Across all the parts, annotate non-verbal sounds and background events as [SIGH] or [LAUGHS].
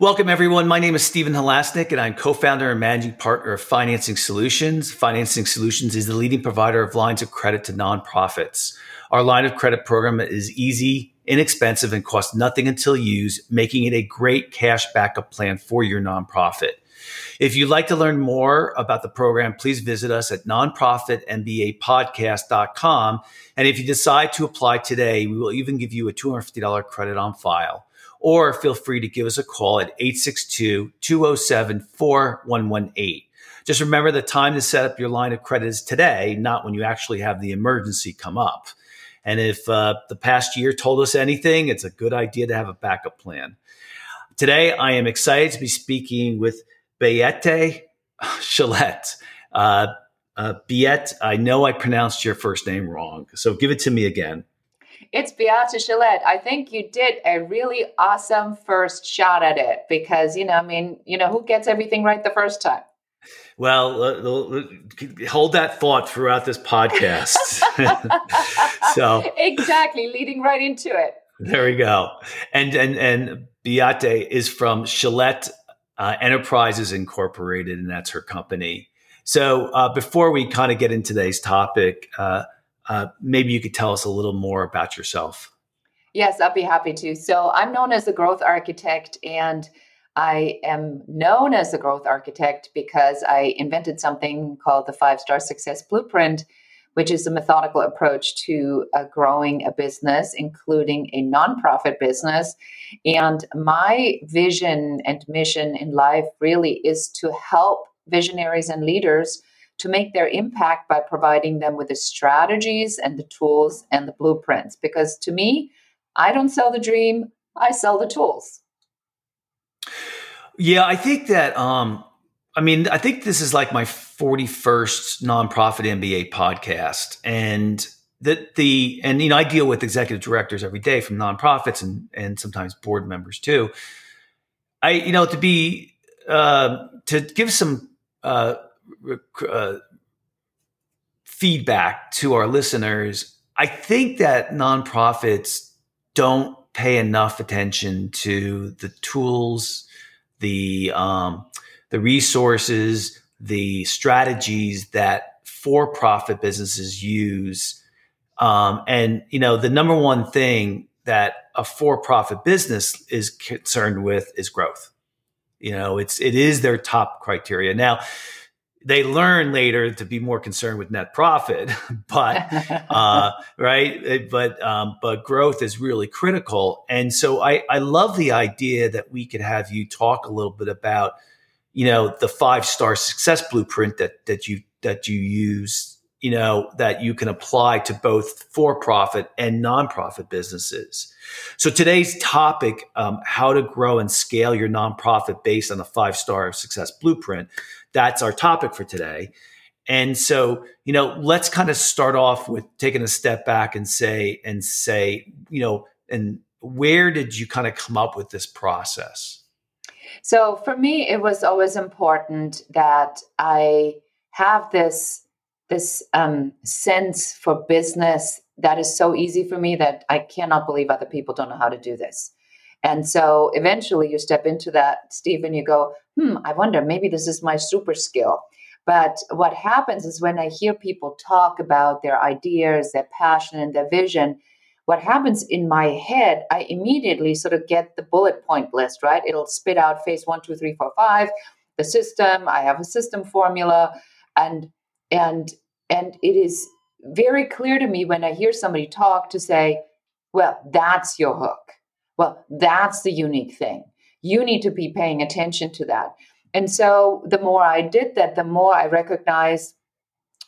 Welcome, everyone. My name is Stephen Halasnik, and I'm co founder and managing partner of Financing Solutions. Financing Solutions is the leading provider of lines of credit to nonprofits. Our line of credit program is easy, inexpensive, and costs nothing until used, making it a great cash backup plan for your nonprofit. If you'd like to learn more about the program, please visit us at nonprofitmbapodcast.com. And if you decide to apply today, we will even give you a $250 credit on file or feel free to give us a call at 862 207 4118. Just remember the time to set up your line of credit is today, not when you actually have the emergency come up. And if uh, the past year told us anything, it's a good idea to have a backup plan. Today, I am excited to be speaking with Bayette Chelette. Uh, uh, I know I pronounced your first name wrong, so give it to me again. It's Beate Chelette. I think you did a really awesome first shot at it because, you know, I mean, you know, who gets everything right the first time? Well, uh, hold that thought throughout this podcast. [LAUGHS] so exactly, leading right into it. There we go. And and and Beate is from Chelette uh, Enterprises Incorporated, and that's her company. So uh, before we kind of get into today's topic, uh, maybe you could tell us a little more about yourself. Yes, I'll be happy to. So I'm known as a growth architect, and I am known as a growth architect because I invented something called the five star success blueprint, which is a methodical approach to uh, growing a business, including a nonprofit business. And my vision and mission in life really is to help visionaries and leaders to make their impact by providing them with the strategies and the tools and the blueprints. Because to me, I don't sell the dream, I sell the tools. Yeah, I think that um I mean, I think this is like my 41st nonprofit MBA podcast and that the and you know, I deal with executive directors every day from nonprofits and and sometimes board members too. I you know, to be uh to give some uh uh, feedback to our listeners, I think that nonprofits don't pay enough attention to the tools, the um, the resources, the strategies that for-profit businesses use. Um, and you know, the number one thing that a for-profit business is concerned with is growth. You know, it's it is their top criteria. Now, they learn later to be more concerned with net profit, [LAUGHS] but [LAUGHS] uh, right, but um, but growth is really critical. And so I I love the idea that we could have you talk a little bit about you know the five star success blueprint that that you that you use you know that you can apply to both for profit and nonprofit businesses. So today's topic, um, how to grow and scale your nonprofit based on the five star success blueprint that's our topic for today. And so, you know, let's kind of start off with taking a step back and say, and say, you know, and where did you kind of come up with this process? So for me, it was always important that I have this this um, sense for business that is so easy for me that I cannot believe other people don't know how to do this. And so eventually you step into that, Steve, and you go, hmm, I wonder, maybe this is my super skill. But what happens is when I hear people talk about their ideas, their passion, and their vision, what happens in my head, I immediately sort of get the bullet point list, right? It'll spit out phase one, two, three, four, five, the system. I have a system formula, and and and it is very clear to me when I hear somebody talk to say, well, that's your hook. Well, that's the unique thing. You need to be paying attention to that. And so the more I did that, the more I recognized,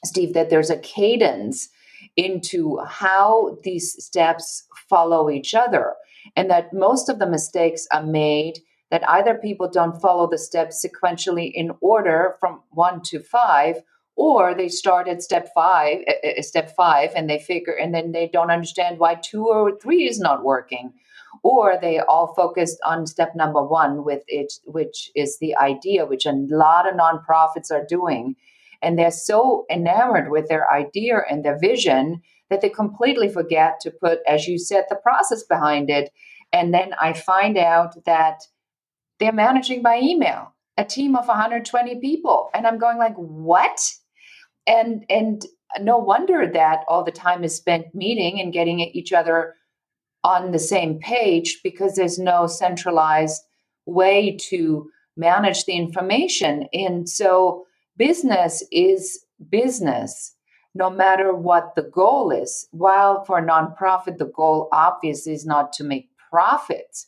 Steve, that there's a cadence into how these steps follow each other. And that most of the mistakes are made that either people don't follow the steps sequentially in order from one to five, or they start at step five, uh, step five, and they figure, and then they don't understand why two or three is not working or they all focused on step number one with it which is the idea which a lot of nonprofits are doing. And they're so enamored with their idea and their vision that they completely forget to put as you said the process behind it. And then i find out that they're managing by email a team of 120 people. And i'm going like what? And and no wonder that all the time is spent meeting and getting each other on the same page because there's no centralized way to manage the information and so business is business no matter what the goal is while for a nonprofit the goal obviously is not to make profits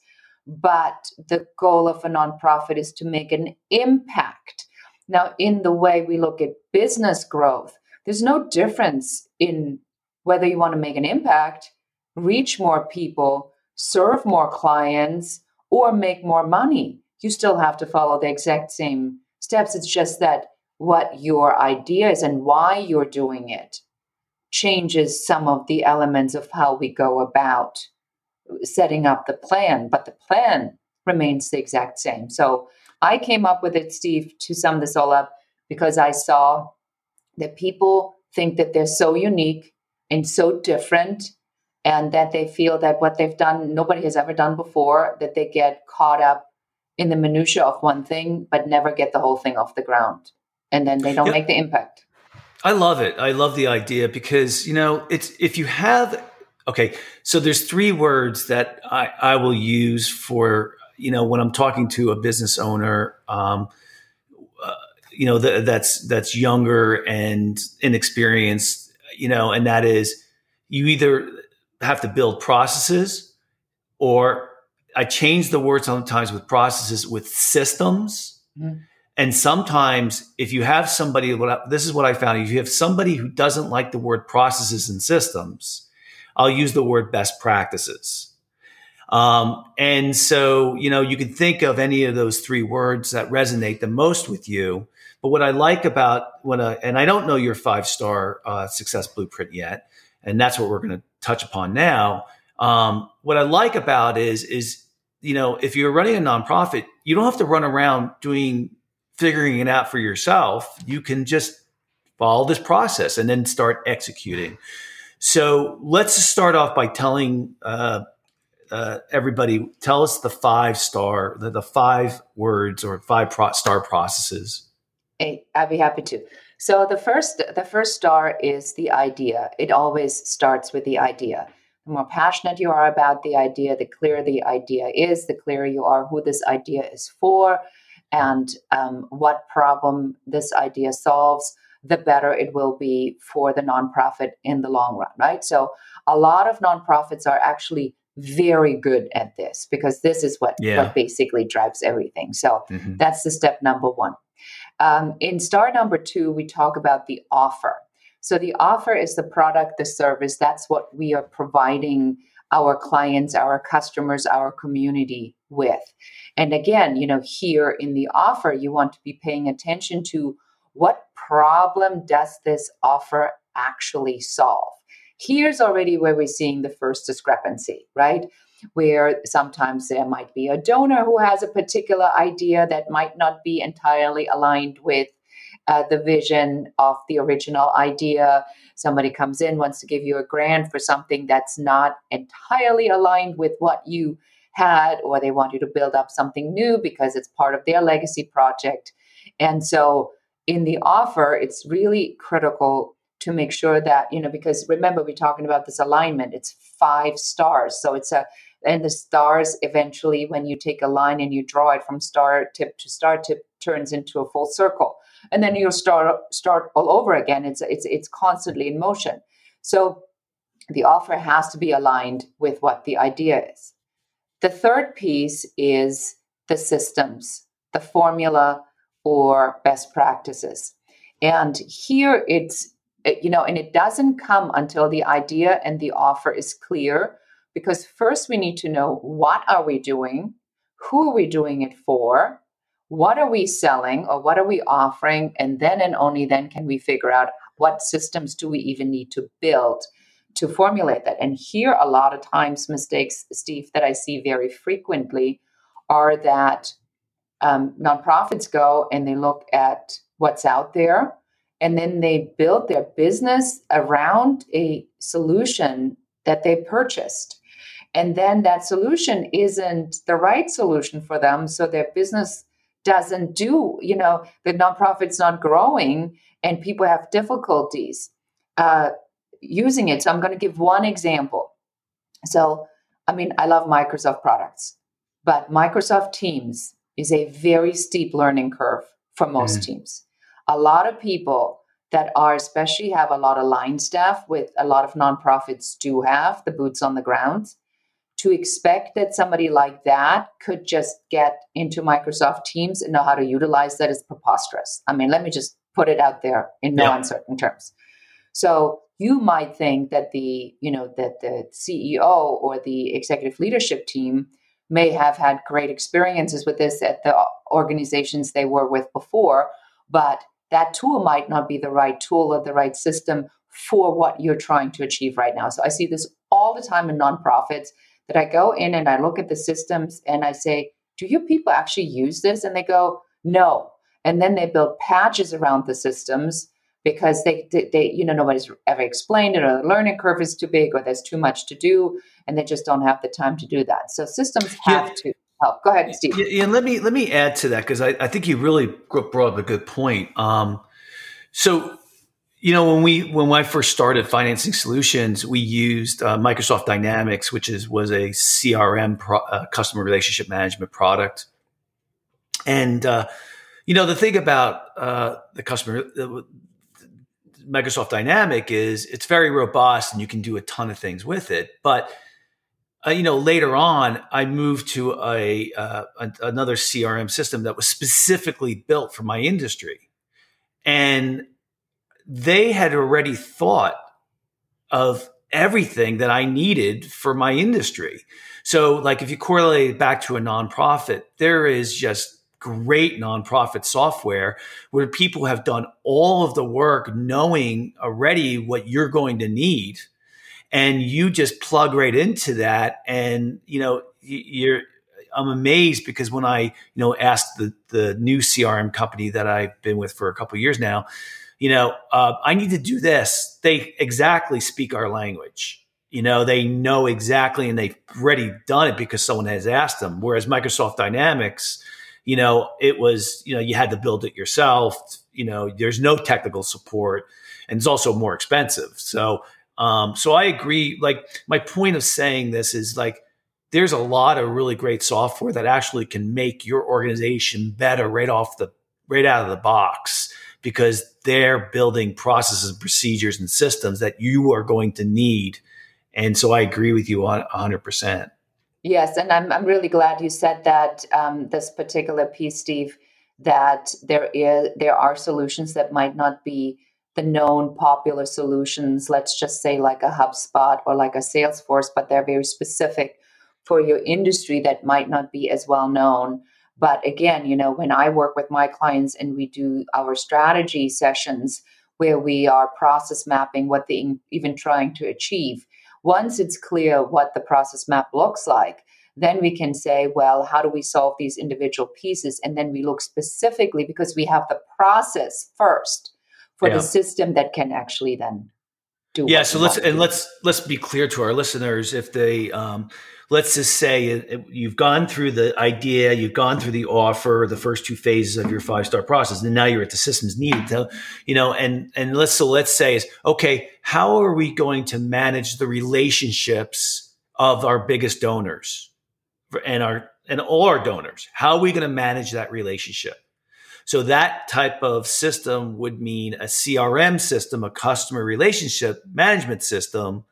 but the goal of a nonprofit is to make an impact. Now, in the way we look at business growth, there's no difference in whether you want to make an impact, reach more people, serve more clients, or make more money. You still have to follow the exact same steps. It's just that what your idea is and why you're doing it changes some of the elements of how we go about setting up the plan, but the plan remains the exact same. So I came up with it, Steve, to sum this all up because I saw that people think that they're so unique and so different and that they feel that what they've done nobody has ever done before that they get caught up in the minutia of one thing but never get the whole thing off the ground. And then they don't yep. make the impact. I love it. I love the idea because you know it's if you have Okay, so there's three words that I, I will use for you know when I'm talking to a business owner, um, uh, you know th- that's that's younger and inexperienced, you know, and that is you either have to build processes, or I change the word sometimes with processes with systems. Mm-hmm. And sometimes, if you have somebody, this is what I found: if you have somebody who doesn't like the word processes and systems, I'll use the word best practices. Um, and so, you know, you can think of any of those three words that resonate the most with you. But what I like about when I, and I don't know your five star uh, success blueprint yet, and that's what we're going to touch upon now. Um, what I like about is, is, you know, if you're running a nonprofit, you don't have to run around doing, figuring it out for yourself. You can just follow this process and then start executing. So let's start off by telling uh, uh, everybody, tell us the five star, the, the five words or five pro- star processes. Hey, I'd be happy to. So the first, the first star is the idea. It always starts with the idea. The more passionate you are about the idea, the clearer the idea is, the clearer you are who this idea is for, and um, what problem this idea solves the better it will be for the nonprofit in the long run, right? So a lot of nonprofits are actually very good at this because this is what, yeah. what basically drives everything. So mm-hmm. that's the step number one. Um, in star number two, we talk about the offer. So the offer is the product, the service. That's what we are providing our clients, our customers, our community with. And again, you know, here in the offer, you want to be paying attention to what problem does this offer actually solve? Here's already where we're seeing the first discrepancy, right? Where sometimes there might be a donor who has a particular idea that might not be entirely aligned with uh, the vision of the original idea. Somebody comes in, wants to give you a grant for something that's not entirely aligned with what you had, or they want you to build up something new because it's part of their legacy project. And so in the offer, it's really critical to make sure that, you know, because remember, we're talking about this alignment, it's five stars. So it's a, and the stars eventually, when you take a line and you draw it from star tip to star tip, turns into a full circle. And then you'll start start all over again. It's it's it's constantly in motion. So the offer has to be aligned with what the idea is. The third piece is the systems, the formula, or best practices. And here it's, you know, and it doesn't come until the idea and the offer is clear because first we need to know what are we doing? Who are we doing it for? What are we selling or what are we offering? And then and only then can we figure out what systems do we even need to build to formulate that. And here, a lot of times, mistakes, Steve, that I see very frequently are that um, nonprofits go and they look at what's out there and then they build their business around a solution that they purchased And then that solution isn't the right solution for them. So their business doesn't do, you know, the nonprofit's not growing and people have difficulties uh, using it. So I'm going to give one example. So, I mean, I love Microsoft products, but Microsoft Teams is a very steep learning curve for most mm. teams. A lot of people that are especially have a lot of line staff with a lot of nonprofits do have the boots on the ground to expect that somebody like that could just get into Microsoft Teams and know how to utilize that is preposterous. I mean, let me just put it out there in no yeah. uncertain terms. So you might think that the, you know, that the CEO or the executive leadership team may have had great experiences with this at the organizations they were with before, but that tool might not be the right tool or the right system for what you're trying to achieve right now. So I see this all the time in nonprofits that I go in and I look at the systems and I say, do you people actually use this? And they go, no. And then they build patches around the systems because they, they, they, you know, nobody's ever explained it or the learning curve is too big or there's too much to do and they just don't have the time to do that. So systems have yeah. to help. Go ahead, Steve. Yeah, and let me let me add to that because I, I think you really brought up a good point. Um, so you know when we when I first started financing solutions, we used uh, Microsoft Dynamics, which is was a CRM pro, uh, customer relationship management product, and uh, you know the thing about uh, the customer. Microsoft Dynamic is it's very robust and you can do a ton of things with it, but uh, you know, later on, I moved to a, uh, a, another CRM system that was specifically built for my industry, and they had already thought of everything that I needed for my industry. So, like, if you correlate it back to a nonprofit, there is just great nonprofit software where people have done all of the work knowing already what you're going to need and you just plug right into that. And you know you're i'm amazed because when i you know asked the the new crm company that i've been with for a couple years now you know uh, i need to do this. They exactly speak our language. You know they know exactly and they've already done it because someone has asked them. Whereas microsoft dynamics you know it was you know you had to build it yourself. You know there's no technical support and it's also more expensive. So um, so I agree. Like my point of saying this is like there's a lot of really great software that actually can make your organization better right off the right out of the box because they're building processes and procedures and systems that you are going to need. And so I agree with you on 100%. Yes, and I'm I'm really glad you said that um, this particular piece, Steve, that there is there are solutions that might not be the known popular solutions, let's just say like a HubSpot or like a Salesforce, but they're very specific for your industry that might not be as well known. But again, you know, when I work with my clients and we do our strategy sessions where we are process mapping what they even trying to achieve, once it's clear what the process map looks like, then we can say, well, how do we solve these individual pieces? And then we look specifically because we have the process first for yeah. the system that can actually then do it. yeah so let's and let's let's be clear to our listeners if they um, let's just say you've gone through the idea you've gone through the offer the first two phases of your five star process and now you're at the systems needed to you know and and let's so let's say is okay how are we going to manage the relationships of our biggest donors and our and all our donors how are we going to manage that relationship so that type of system would mean a CRM system, a customer relationship management system.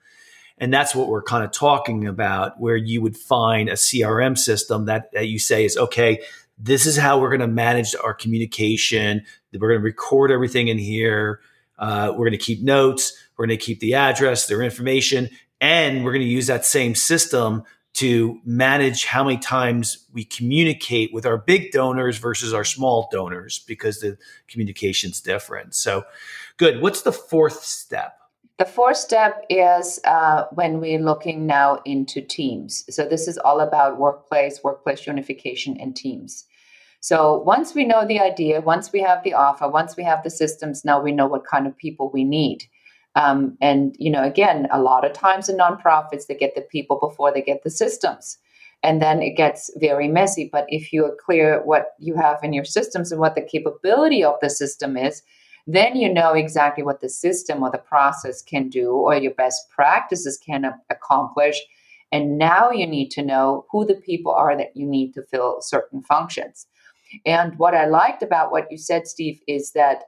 And that's what we're kind of talking about, where you would find a CRM system that, that you say is okay, this is how we're going to manage our communication. We're going to record everything in here. Uh, we're going to keep notes. We're going to keep the address, their information, and we're going to use that same system to manage how many times we communicate with our big donors versus our small donors because the communication's different. So, good. What's the fourth step? The fourth step is uh, when we're looking now into teams. So, this is all about workplace, workplace unification, and teams. So, once we know the idea, once we have the offer, once we have the systems, now we know what kind of people we need. Um, and you know, again, a lot of times in nonprofits, they get the people before they get the systems, and then it gets very messy. But if you are clear what you have in your systems and what the capability of the system is, then you know exactly what the system or the process can do, or your best practices can a- accomplish. And now you need to know who the people are that you need to fill certain functions. And what I liked about what you said, Steve, is that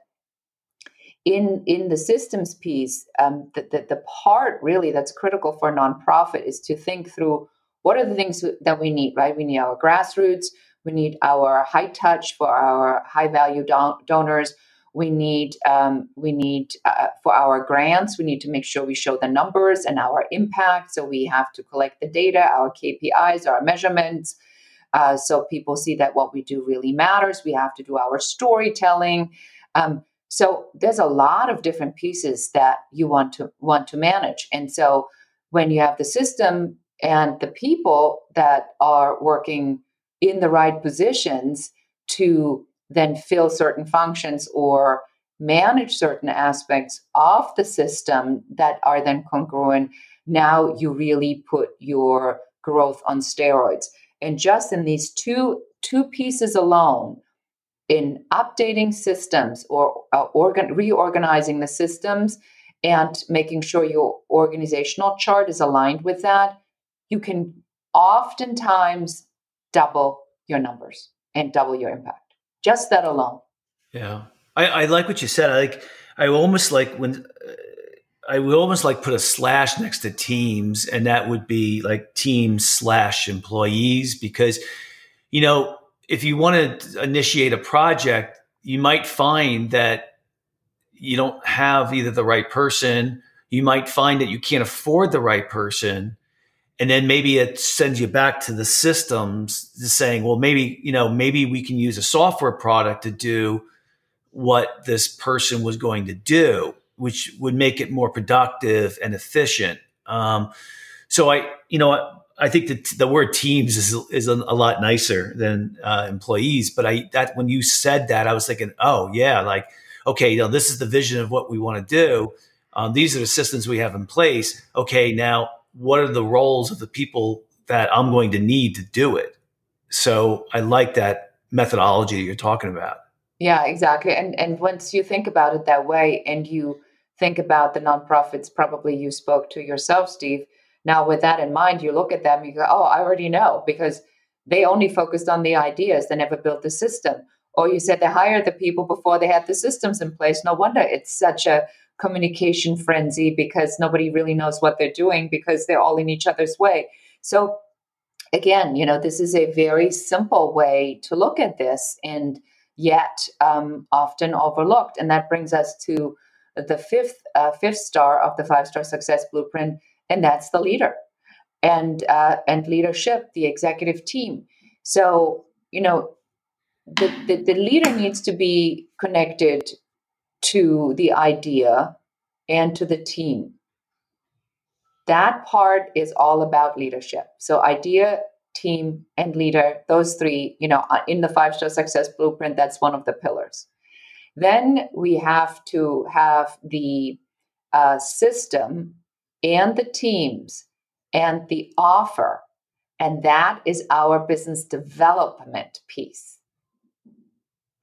in in the systems piece, um, the, the, the part really that's critical for a nonprofit is to think through what are the things that we need. Right, we need our grassroots, we need our high touch for our high value don- donors. We need um, we need uh, for our grants. We need to make sure we show the numbers and our impact. So we have to collect the data, our KPIs, our measurements. Uh, so people see that what we do really matters. We have to do our storytelling. Um, so there's a lot of different pieces that you want to want to manage. And so when you have the system and the people that are working in the right positions to then fill certain functions or manage certain aspects of the system that are then congruent, now you really put your growth on steroids. And just in these two two pieces alone, in updating systems or uh, organ- reorganizing the systems and making sure your organizational chart is aligned with that, you can oftentimes double your numbers and double your impact. Just that alone. Yeah, I, I like what you said. I like. I almost like when. Uh, I would almost like put a slash next to teams, and that would be like teams slash employees, because you know if you want to initiate a project, you might find that you don't have either the right person, you might find that you can't afford the right person. And then maybe it sends you back to the systems saying, well, maybe, you know, maybe we can use a software product to do what this person was going to do, which would make it more productive and efficient. Um, so I, you know, I think that the word teams is is a, lot nicer than uh, employees. But I that when you said that, I was thinking, oh yeah, like okay, you this is the vision of what we want to do. Um, these are the systems we have in place. Okay, now what are the roles of the people that I'm going to need to do it? So I like that methodology that you're talking about. Yeah, exactly. And and once you think about it that way, and you think about the nonprofits, probably you spoke to yourself, Steve now, with that in mind, you look at them, you go, oh, I already know because they only focused on the ideas, they never built the system. Or you said they hired the people before they had the systems in place. No wonder it's such a communication frenzy because nobody really knows what they're doing because they're all in each other's way. So, again, you know, this is a very simple way to look at this and yet um, often overlooked. And that brings us to the fifth uh, fifth star of the five star success blueprint and that's the leader and uh, and leadership, the executive team. So you know, the, the, the leader needs to be connected to the idea and to the team. That part is all about leadership. So idea, team, and leader, those three, you know, uh, in the five star success blueprint, that's one of the pillars. Then we have to have the uh, system and the teams and the offer. And that is our business development piece,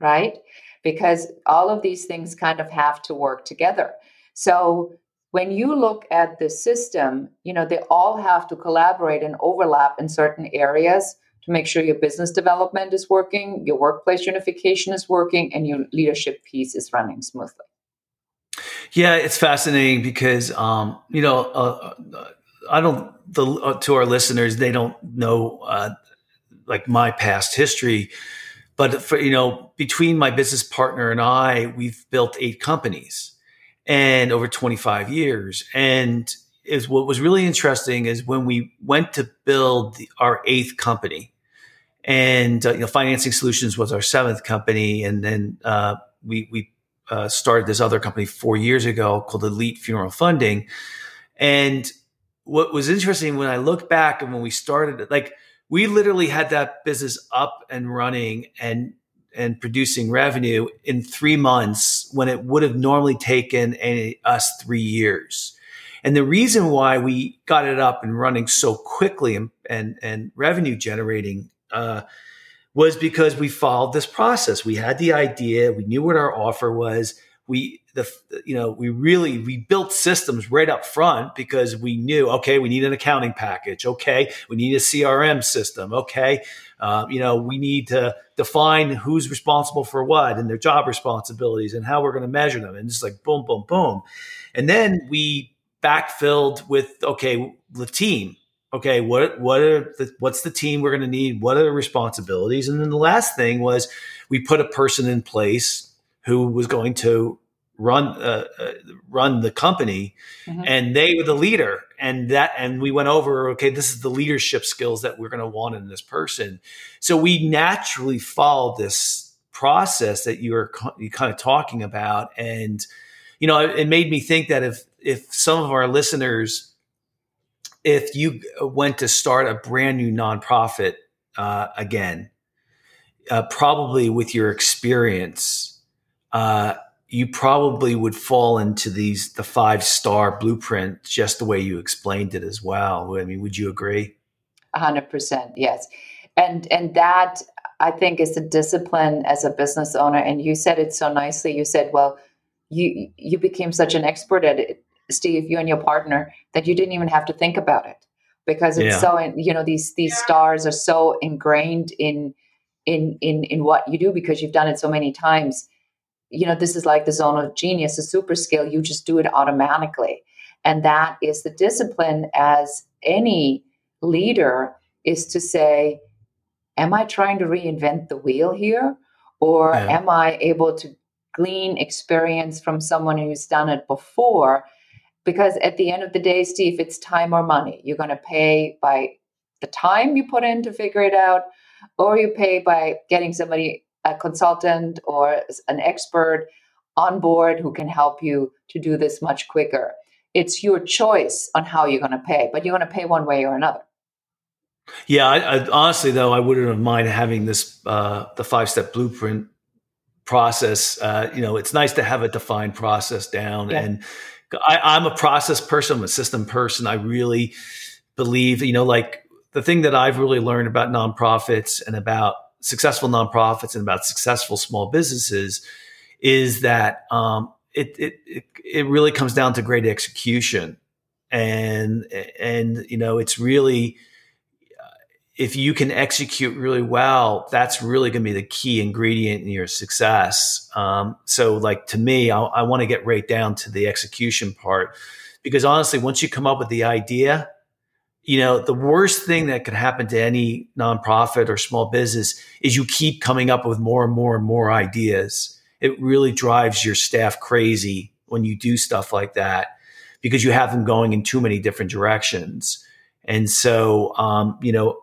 right? Because all of these things kind of have to work together. So when you look at the system, you know, they all have to collaborate and overlap in certain areas to make sure your business development is working, your workplace unification is working, and your leadership piece is running smoothly. Yeah, it's fascinating because um, you know uh, uh, I don't the uh, to our listeners they don't know uh, like my past history, but for you know between my business partner and I, we've built eight companies and over 25 years. And is what was really interesting is when we went to build the, our eighth company and uh, you know financing solutions was our seventh company and then uh, we we uh, started this other company four years ago called Elite Funeral Funding. And what was interesting when I look back and when we started like we literally had that business up and running and and producing revenue in three months when it would have normally taken a, us three years. And the reason why we got it up and running so quickly and, and, and revenue generating uh, was because we followed this process. We had the idea, we knew what our offer was. We the you know we really we built systems right up front because we knew okay we need an accounting package. Okay we need a crm system. Okay uh, you know we need to define who's responsible for what and their job responsibilities and how we're going to measure them. And just like boom boom boom. And then we backfilled with okay the team okay what what are the, what's the team we're going to need? What are the responsibilities? And then the last thing was we put a person in place who was going to run uh, uh, run the company mm-hmm. and they were the leader. And that and we went over okay this is the leadership skills that we're going to want in this person. So we naturally followed this process that you were you kind of talking about. And you know it made me think that if if some of our listeners if you went to start a brand new nonprofit uh, again uh, probably with your experience uh, you probably would fall into these the five star blueprint just the way you explained it as well. I mean, would you agree? hundred percent, yes. And and that I think is a discipline as a business owner. And you said it so nicely. You said, well, you you became such an expert at it, Steve, you and your partner, that you didn't even have to think about it because it's yeah. so you know these these stars are so ingrained in in in in what you do because you've done it so many times you know, this is like the zone of genius, a super skill. You just do it automatically. And that is the discipline as any leader is to say, Am I trying to reinvent the wheel here? Or yeah. am I able to glean experience from someone who's done it before? Because at the end of the day, Steve, it's time or money. You're going to pay by the time you put in to figure it out, or you pay by getting somebody a consultant or an expert on board who can help you to do this much quicker. It's your choice on how you're going to pay, but you're going to pay one way or another. Yeah, I, I, honestly though, I wouldn't have mind having this uh, the five step blueprint process. Uh, you know, it's nice to have a defined process down, yeah. and I, I'm a process person, I'm a system person. I really believe, you know, like the thing that I've really learned about nonprofits and about successful nonprofits and about successful small businesses is that um, it, it, it it really comes down to great execution and and you know it's really if you can execute really well that's really going to be the key ingredient in your success um, so like to me I, I want to get right down to the execution part because honestly once you come up with the idea you know, the worst thing that could happen to any nonprofit or small business is you keep coming up with more and more and more ideas. It really drives your staff crazy when you do stuff like that because you have them going in too many different directions. And so, um, you know,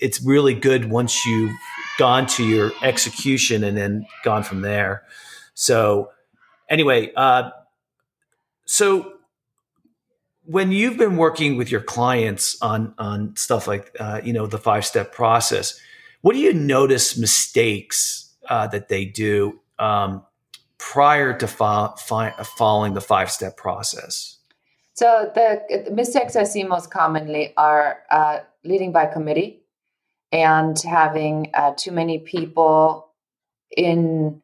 it's really good once you've gone to your execution and then gone from there. So, anyway, uh, so when you've been working with your clients on on stuff like uh, you know the five step process, what do you notice mistakes uh, that they do um, prior to fo- fi- following the five step process? So the, mistakes I see most commonly are uh, leading by committee and having uh, too many people in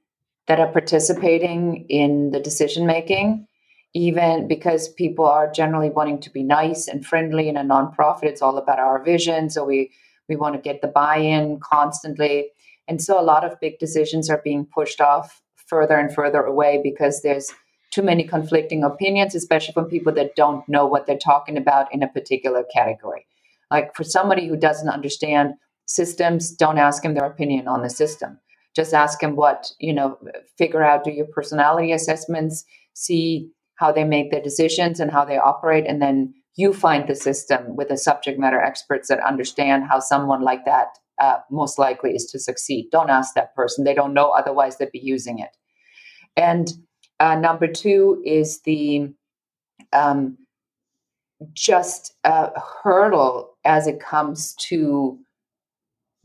that are participating in the decision making even because people are generally wanting to be nice and friendly in a nonprofit it's all about our vision so we we want to get the buy-in constantly. And so a lot of big decisions are being pushed off further and further away because there's too many conflicting opinions especially from people that don't know what they're talking about in a particular category. Like for somebody who doesn't understand systems don't ask him their opinion on the system. Just ask him what you know figure out do your personality assessments see how they make their decisions and how they operate and then you find the system with the subject matter experts that understand how someone like that uh, most likely is to succeed. Don't ask that person. They don't know otherwise they'd be using it. And uh, number two is the um, just a hurdle as it comes to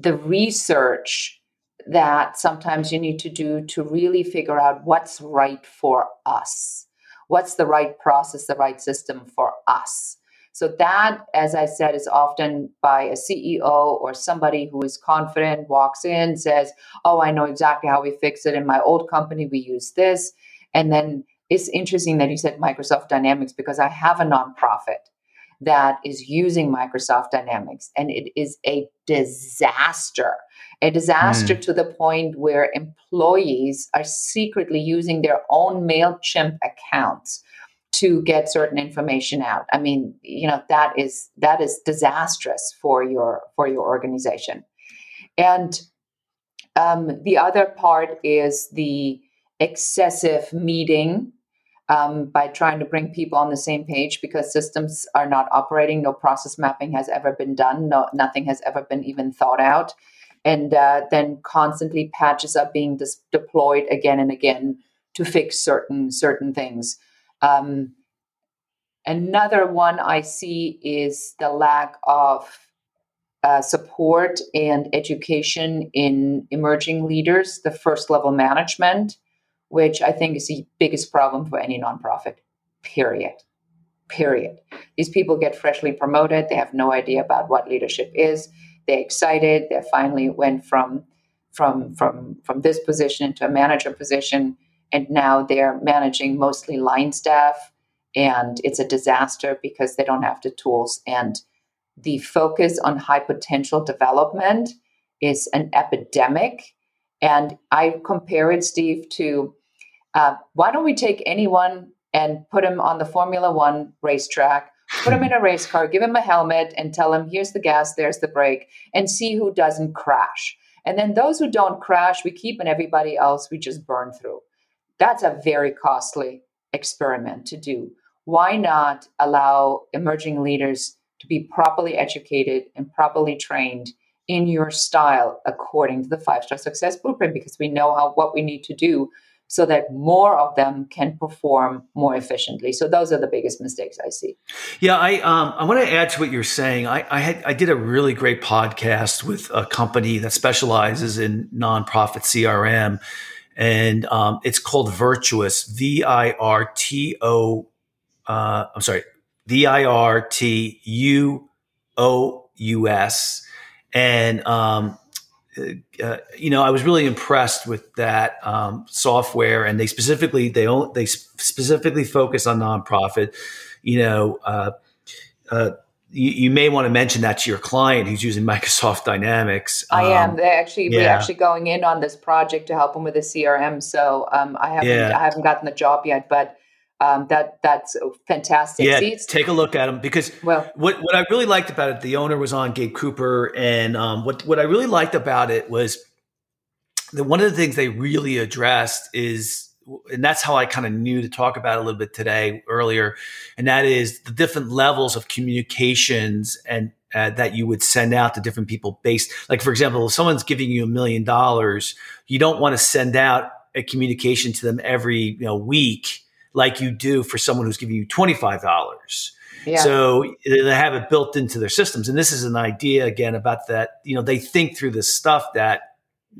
the research that sometimes you need to do to really figure out what's right for us. What's the right process, the right system for us? So, that, as I said, is often by a CEO or somebody who is confident, walks in, says, Oh, I know exactly how we fix it. In my old company, we use this. And then it's interesting that you said Microsoft Dynamics because I have a nonprofit that is using Microsoft Dynamics and it is a disaster. A disaster mm. to the point where employees are secretly using their own MailChimp accounts to get certain information out. I mean, you know, that is that is disastrous for your for your organization. And um, the other part is the excessive meeting um, by trying to bring people on the same page because systems are not operating. No process mapping has ever been done. No, nothing has ever been even thought out. And uh, then constantly patches are being dis- deployed again and again to fix certain certain things. Um, another one I see is the lack of uh, support and education in emerging leaders, the first level management, which I think is the biggest problem for any nonprofit, period. Period. These people get freshly promoted. They have no idea about what leadership is. They're excited. They finally went from from from from this position into a manager position, and now they're managing mostly line staff and it's a disaster because they don't have the tools and the focus on high potential development is an epidemic and i compare it steve to uh, why don't we take anyone and put him on the formula one racetrack put him in a [LAUGHS] race car give him a helmet and tell him here's the gas there's the brake and see who doesn't crash. And then those who don't crash we keep and everybody else we just burn through. That's a very costly experiment to do. Why not allow emerging leaders to be properly educated and properly trained in your style according to the five star success blueprint? Because we know how what we need to do so that more of them can perform more efficiently. So those are the biggest mistakes I see. Yeah, I um, I want to add to what you're saying. I, I had I did a really great podcast with a company that specializes in nonprofit CRM, and um, it's called Virtuous V I R T O uh, I'm sorry, V I R T U O U S. And, um, uh, you know, I was really impressed with that um, software, and they specifically they they specifically focus on nonprofit. You know, uh, uh, you, you, may want to mention that to your client who's using [LAUGHS] Microsoft Dynamics. I am. Um, They're actually yeah. we're actually going in on this project to help them with the CRM. So um, I haven't yeah. I haven't gotten the job yet, but um, that that's fantastic. Yeah, See, take a look at them because well, what what I really liked about it, the owner was on Gabe Cooper, and um, what what I really liked about it was that one of the things they really addressed is, and that's how I kind of knew to talk about a little bit today earlier, and that is the different levels of communications and uh, that you would send out to different people based, like for example, if someone's giving you a million dollars, you don't want to send out a communication to them every you know week like you do for someone who's giving you $25. Yeah. So they have it built into their systems. And this is an idea again about that, you know, they think through this stuff that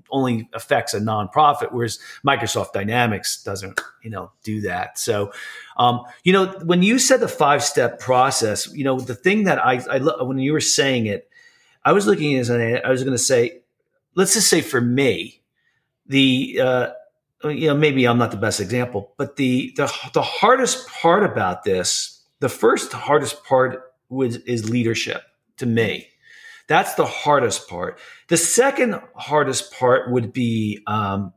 only affects a nonprofit, whereas Microsoft Dynamics doesn't, you know, do that. So, um, you know, when you said the five step process, you know, the thing that I, I when you were saying it, I was looking at as an, I was going to say, let's just say for me, the uh, you know, maybe I'm not the best example, but the the the hardest part about this, the first hardest part was is leadership to me. That's the hardest part. The second hardest part would be um,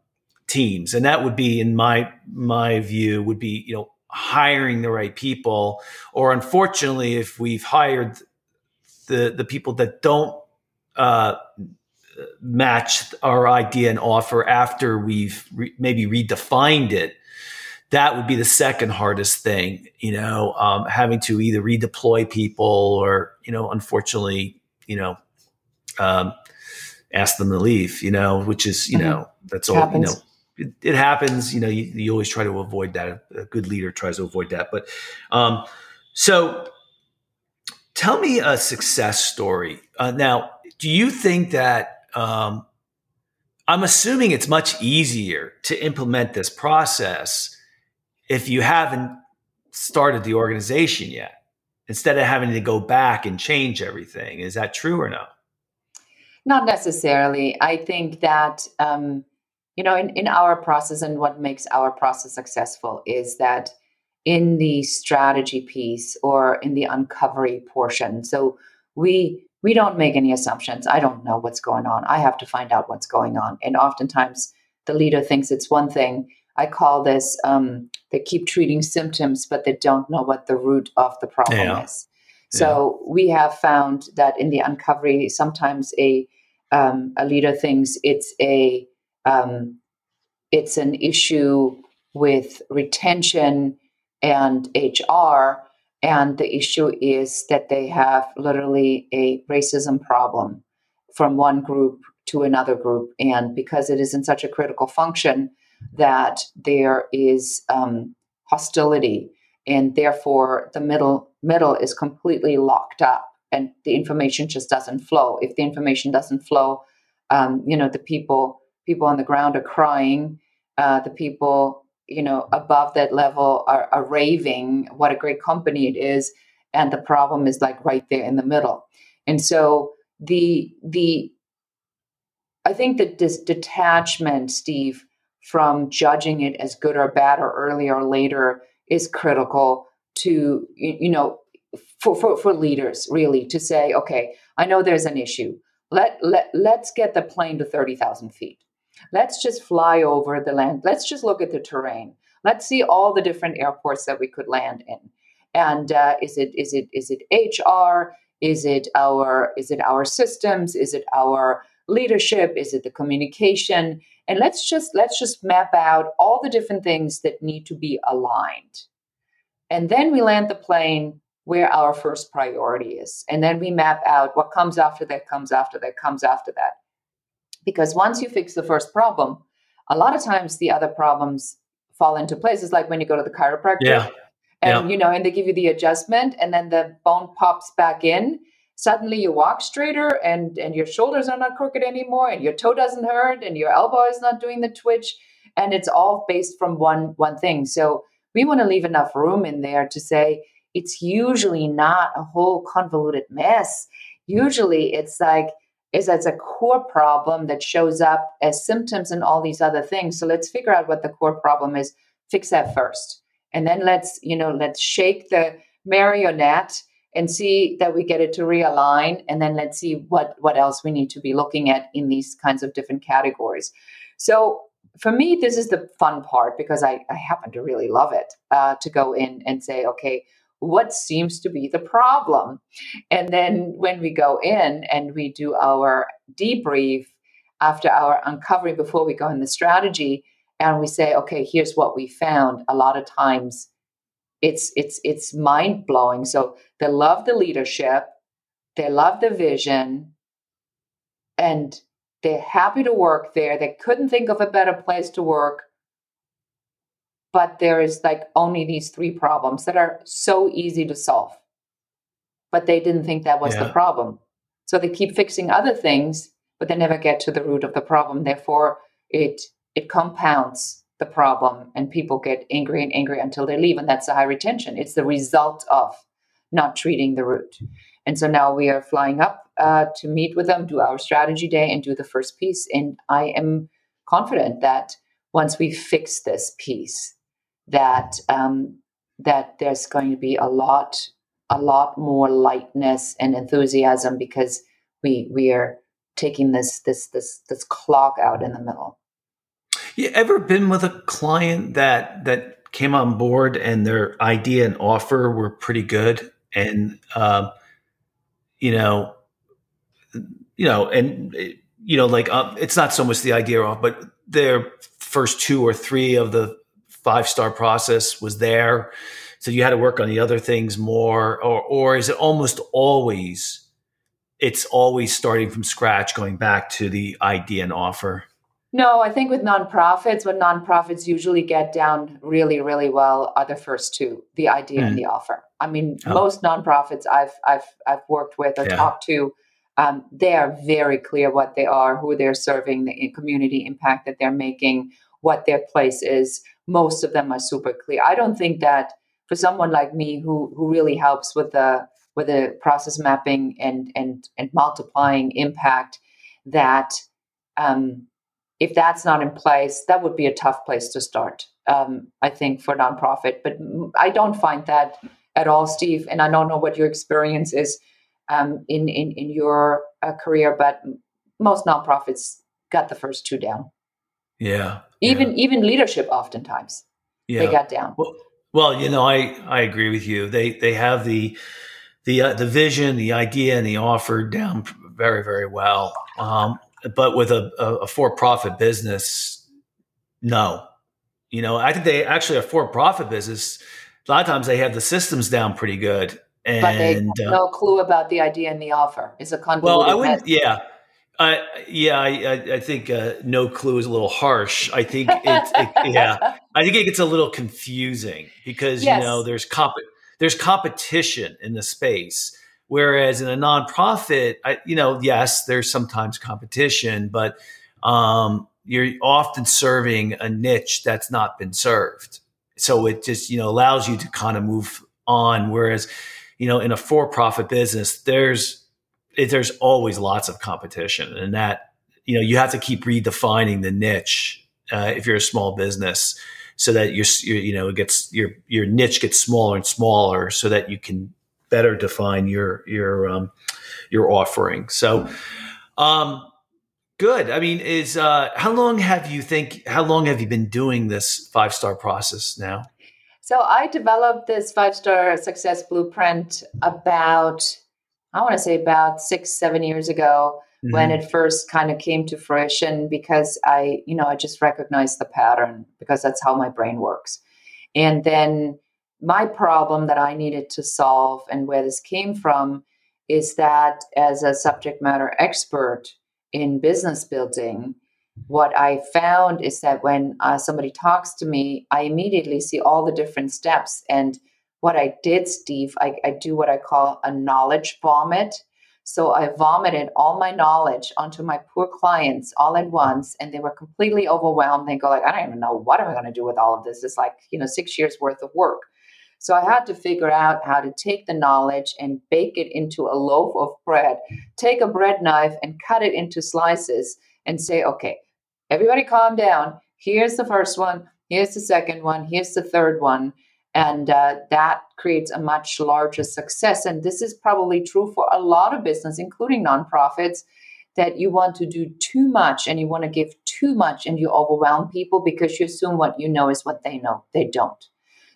teams, and that would be, in my my view, would be you know hiring the right people, or unfortunately, if we've hired the the people that don't uh, matched our idea and offer after we've re- maybe redefined it that would be the second hardest thing you know um, having to either redeploy people or you know unfortunately you know um, ask them to leave you know which is you mm-hmm. know that's all you know it, it, happens you know you, you, always try to avoid that a good leader tries to avoid that but um, so tell me a success story uh, now do you think that um, I'm assuming it's much easier to implement this process if you haven't started the organization yet, instead of having to go back and change everything. Is that true or no? Not necessarily. I think that, um, you know, in, in our process and what makes our process successful is that in the strategy piece or in the uncovery portion. So we we don't make any assumptions. I don't know what's going on. I have to find out what's going on. And oftentimes the leader thinks it's one thing. I call this um, they keep treating symptoms, but they don't know what the root of the problem yeah. is. So yeah. we have found that in the uncovery, sometimes a um, a leader thinks it's a um, it's an issue with retention and HR, and the issue is that they have literally a racism problem from one group to another group. And because it is in such a critical function, that there is um, hostility, and therefore the middle middle is completely locked up, and the information just doesn't flow. If the information doesn't flow, um, you know the people people on the ground are crying. Uh, the people you know above that level are, are raving what a great company it is and the problem is like right there in the middle. And so the the i think that this detachment steve from judging it as good or bad or early or later is critical to you know for, for, for leaders really to say okay i know there's an issue. Let, let let's get the plane to 30000 feet Let's just fly over the land. Let's just look at the terrain. Let's see all the different airports that we could land in. And uh, is it is it is it HR? Is it our is it our systems? Is it our leadership? Is it the communication? And let's just let's just map out all the different things that need to be aligned. And then we land the plane where our first priority is. And then we map out what comes after that, comes after that, comes after that. Because once you fix the first problem, a lot of times the other problems fall into place. It's like when you go to the chiropractor. Yeah. And yeah. you know, and they give you the adjustment and then the bone pops back in. Suddenly you walk straighter and and your shoulders are not crooked anymore and your toe doesn't hurt and your elbow is not doing the twitch and it's all based from one one thing. So we want to leave enough room in there to say it's usually not a whole convoluted mess. Usually it's like is as a core problem that shows up as symptoms and all these other things. So let's figure out what the core problem is, fix that first. And then let's, you know, let's shake the marionette and see that we get it to realign and then let's see what what else we need to be looking at in these kinds of different categories. So for me, this is the fun part because I, I happen to really love it uh, to go in and say, okay, what seems to be the problem. And then when we go in and we do our debrief after our uncovering before we go in the strategy and we say, okay, here's what we found, a lot of times it's it's it's mind blowing. So they love the leadership, they love the vision, and they're happy to work there. They couldn't think of a better place to work but there is like only these three problems that are so easy to solve. But they didn't think that was yeah. the problem. So they keep fixing other things but they never get to the root of the problem. Therefore it it compounds the problem and people get angry and angry until they leave and that's the high retention. It's the result of not treating the root. And so now we are flying up uh, to meet with them do our strategy day and do the first piece and i am confident that once we fix this piece that um, that there's going to be a lot a lot more lightness and enthusiasm because we we are taking this this this this clock out in the middle. You ever been with a client that that came on board and their idea and offer were pretty good and um, you know you know and you know like um, it's not so much the idea off but their first two or three of the five star process was there. So you had to work on the other things more, or or is it almost always it's always starting from scratch, going back to the idea and offer? No, I think with nonprofits, what nonprofits usually get down really, really well are the first two, the idea mm. and the offer. I mean, oh. most nonprofits I've I've I've worked with or yeah. talked to, Um, they are very clear what they are, who they're serving, the community impact that they're making, what their place is. Most of them are super clear. I don't think that for someone like me who who really helps with the with the process mapping and and and multiplying impact, that um, if that's not in place, that would be a tough place to start. Um, I think for nonprofit, but I don't find that at all, Steve. And I don't know what your experience is um, in in in your uh, career, but most nonprofits got the first two down. Yeah. Even yeah. even leadership, oftentimes, yeah. they got down. Well, well, you know, I I agree with you. They they have the the uh, the vision, the idea, and the offer down very very well. Um, but with a, a, a for profit business, no. You know, I think they actually a for profit business. A lot of times they have the systems down pretty good, and but they have no clue about the idea and the offer. Is a convoluted. Well, I wouldn't. Yeah, I yeah, I, I think uh, no clue is a little harsh. I think it's it, [LAUGHS] yeah, I think it gets a little confusing because yes. you know there's comp there's competition in the space, whereas in a nonprofit, I, you know, yes, there's sometimes competition, but um, you're often serving a niche that's not been served, so it just you know allows you to kind of move on. Whereas you know, in a for-profit business, there's it, there's always lots of competition, and that you know you have to keep redefining the niche uh, if you're a small business, so that your you know it gets your your niche gets smaller and smaller, so that you can better define your your um, your offering. So, um, good. I mean, is uh, how long have you think? How long have you been doing this five star process now? So I developed this five star success blueprint about, I want to say about six, seven years ago mm-hmm. when it first kind of came to fruition because I, you know, I just recognized the pattern because that's how my brain works. And then my problem that I needed to solve and where this came from is that as a subject matter expert in business building, what I found is that when uh, somebody talks to me, I immediately see all the different steps. And what I did, Steve, I, I do what I call a knowledge vomit. So I vomited all my knowledge onto my poor clients all at once, and they were completely overwhelmed. They go like, I don't even know what am I going to do with all of this. It's like you know six years worth of work. So I had to figure out how to take the knowledge and bake it into a loaf of bread. Take a bread knife and cut it into slices and say, okay, everybody calm down. Here's the first one. Here's the second one. Here's the third one. And uh, that creates a much larger success. And this is probably true for a lot of business, including nonprofits, that you want to do too much and you want to give too much and you overwhelm people because you assume what you know is what they know. They don't.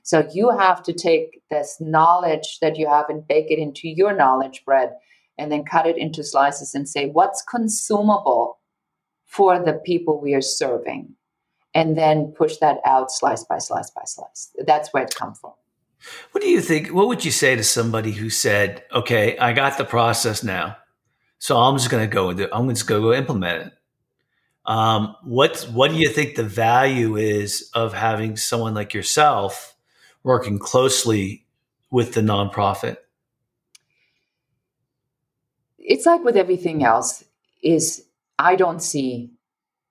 So you have to take this knowledge that you have and bake it into your knowledge bread and then cut it into slices and say, what's consumable for the people we are serving and then push that out slice by slice by slice. That's where it comes from. What do you think? What would you say to somebody who said, "Okay, I got the process now, so I'm just going to go. I'm just going to go implement it." Um, what What do you think the value is of having someone like yourself working closely with the nonprofit? It's like with everything else. Is I don't see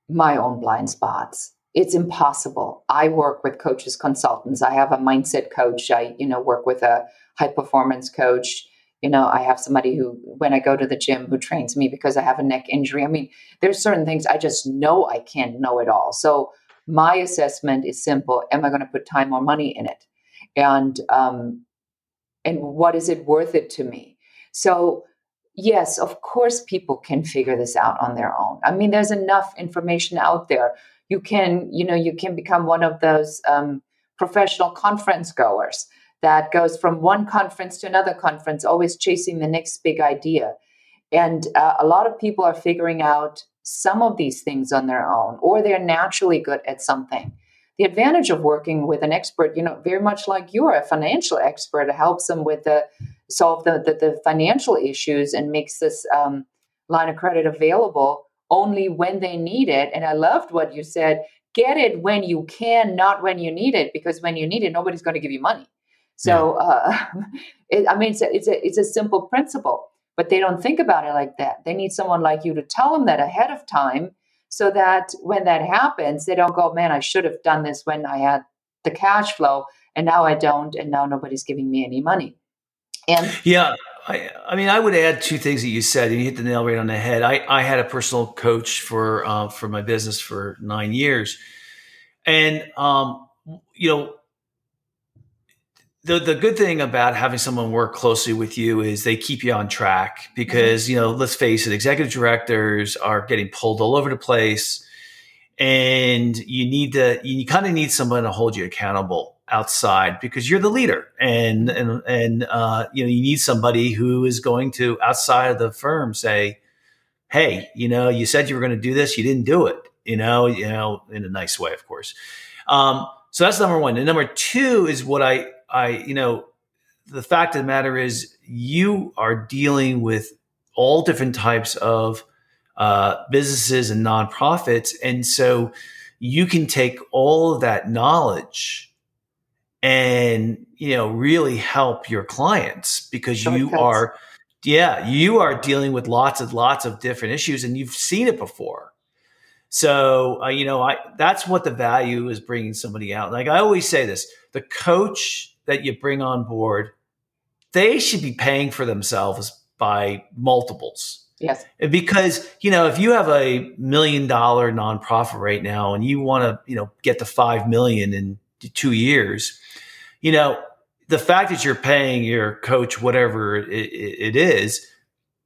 my own blind spots. It's impossible. I work with coaches, consultants. I have a mindset coach. I, you know, work with a high performance coach. You know, I have somebody who, when I go to the gym, who trains me because I have a neck injury. I mean, there's certain things I just know I can't know it all. So my assessment is simple: Am I going to put time or money in it? And um, and what is it worth it to me? So yes, of course, people can figure this out on their own. I mean, there's enough information out there. You can, you know, you can become one of those um, professional conference goers that goes from one conference to another conference, always chasing the next big idea. And uh, a lot of people are figuring out some of these things on their own, or they're naturally good at something. The advantage of working with an expert, you know, very much like you're a financial expert, helps them with the solve the, the, the financial issues and makes this um, line of credit available only when they need it. And I loved what you said get it when you can, not when you need it, because when you need it, nobody's going to give you money. So, yeah. uh, [LAUGHS] it, I mean, it's a, it's, a, it's a simple principle. but they don't think about it like that. They need someone like you to tell them that ahead of time so that when that happens, they don't go, man, I should have done this when I had the cash flow and now I don't, and now nobody's giving me any money. And yeah, I, I mean, I would add two things that you said, and you hit the nail right on the head. I, I had a personal coach for uh, for my business for nine years, and um, you know, the the good thing about having someone work closely with you is they keep you on track because mm-hmm. you know let's face it executive directors are getting pulled all over the place and you need to you kind of need someone to hold you accountable outside because you're the leader and and and uh, you know you need somebody who is going to outside of the firm say hey you know you said you were going to do this you didn't do it you know you know in a nice way of course um, so that's number one and number two is what i I, you know, the fact of the matter is you are dealing with all different types of uh, businesses and nonprofits. And so you can take all of that knowledge and, you know, really help your clients because you are, yeah, you are dealing with lots and lots of different issues and you've seen it before. So, uh, you know, I, that's what the value is bringing somebody out. Like I always say this, the coach that you bring on board, they should be paying for themselves by multiples. Yes. Because, you know, if you have a million dollar nonprofit right now and you want to, you know, get to 5 million in 2 years, you know, the fact that you're paying your coach whatever it, it is,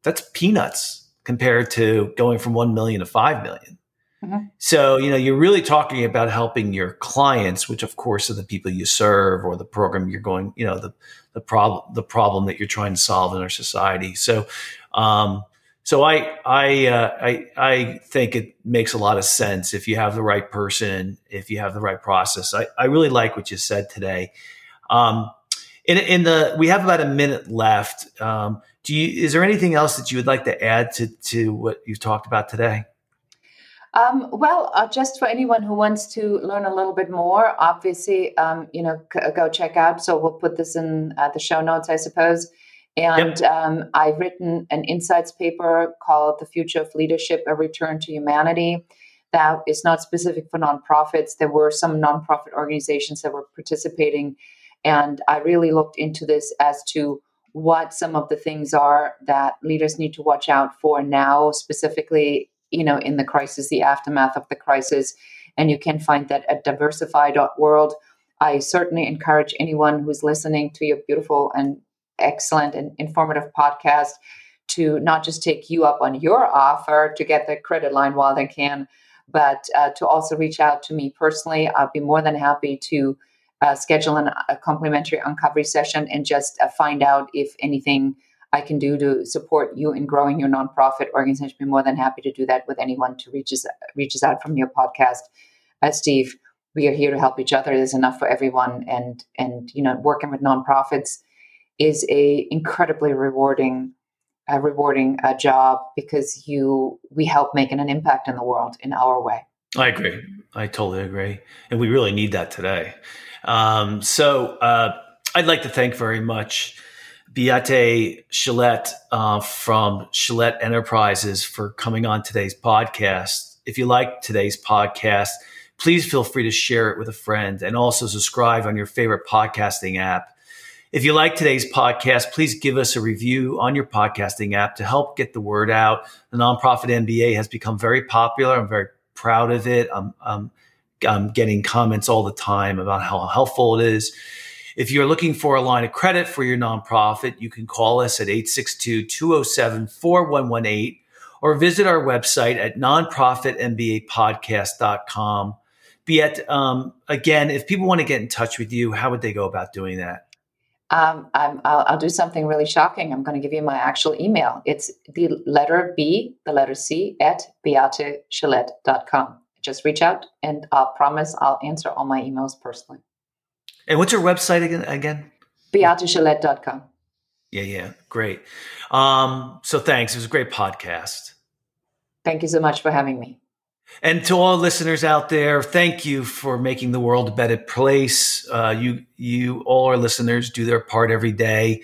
that's peanuts compared to going from 1 million to 5 million. Mm-hmm. So, you know, you're really talking about helping your clients, which of course are the people you serve or the program you're going, you know, the, the problem, the problem that you're trying to solve in our society. So, um, so I, I, uh, I, I think it makes a lot of sense if you have the right person, if you have the right process. I, I really like what you said today. Um, in, in the, we have about a minute left. Um, do you, is there anything else that you would like to add to, to what you've talked about today? Um, well, uh, just for anyone who wants to learn a little bit more, obviously, um, you know, c- go check out. So we'll put this in uh, the show notes, I suppose. And yep. um, I've written an insights paper called "The Future of Leadership: A Return to Humanity." That is not specific for nonprofits. There were some nonprofit organizations that were participating, and I really looked into this as to what some of the things are that leaders need to watch out for now, specifically you know, in the crisis, the aftermath of the crisis. And you can find that at diversify.world. I certainly encourage anyone who's listening to your beautiful and excellent and informative podcast to not just take you up on your offer to get the credit line while they can, but uh, to also reach out to me personally. I'll be more than happy to uh, schedule an, a complimentary uncovery session and just uh, find out if anything I can do to support you in growing your nonprofit organization. Be more than happy to do that with anyone to reaches reaches out from your podcast. Uh, Steve, we are here to help each other. There's enough for everyone, and and you know, working with nonprofits is a incredibly rewarding, uh, rewarding uh, job because you we help making an impact in the world in our way. I agree. I totally agree, and we really need that today. Um, so uh, I'd like to thank very much Beate Chelette uh, from Chelette Enterprises for coming on today's podcast. If you like today's podcast, please feel free to share it with a friend and also subscribe on your favorite podcasting app. If you like today's podcast, please give us a review on your podcasting app to help get the word out. The nonprofit MBA has become very popular. I'm very proud of it. I'm, I'm, I'm getting comments all the time about how helpful it is. If you're looking for a line of credit for your nonprofit, you can call us at 862 207 4118 or visit our website at nonprofitmbapodcast.com. Be um, again, if people want to get in touch with you, how would they go about doing that? Um, i will do something really shocking. I'm going to give you my actual email. It's the letter B, the letter C, at beatechelette.com. Just reach out and I'll promise I'll answer all my emails personally. And what's your website again? Again, beatechelette.com. Yeah, yeah, great. Um, so thanks. It was a great podcast. Thank you so much for having me. And to all listeners out there, thank you for making the world a better place. Uh, you, you, all our listeners do their part every day,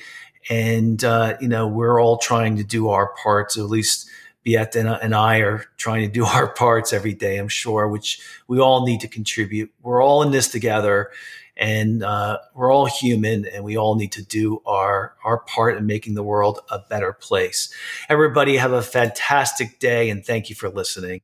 and uh, you know we're all trying to do our parts. At least Beate and, and I are trying to do [LAUGHS] our parts every day. I'm sure, which we all need to contribute. We're all in this together, and uh, we're all human, and we all need to do our our part in making the world a better place. Everybody have a fantastic day, and thank you for listening.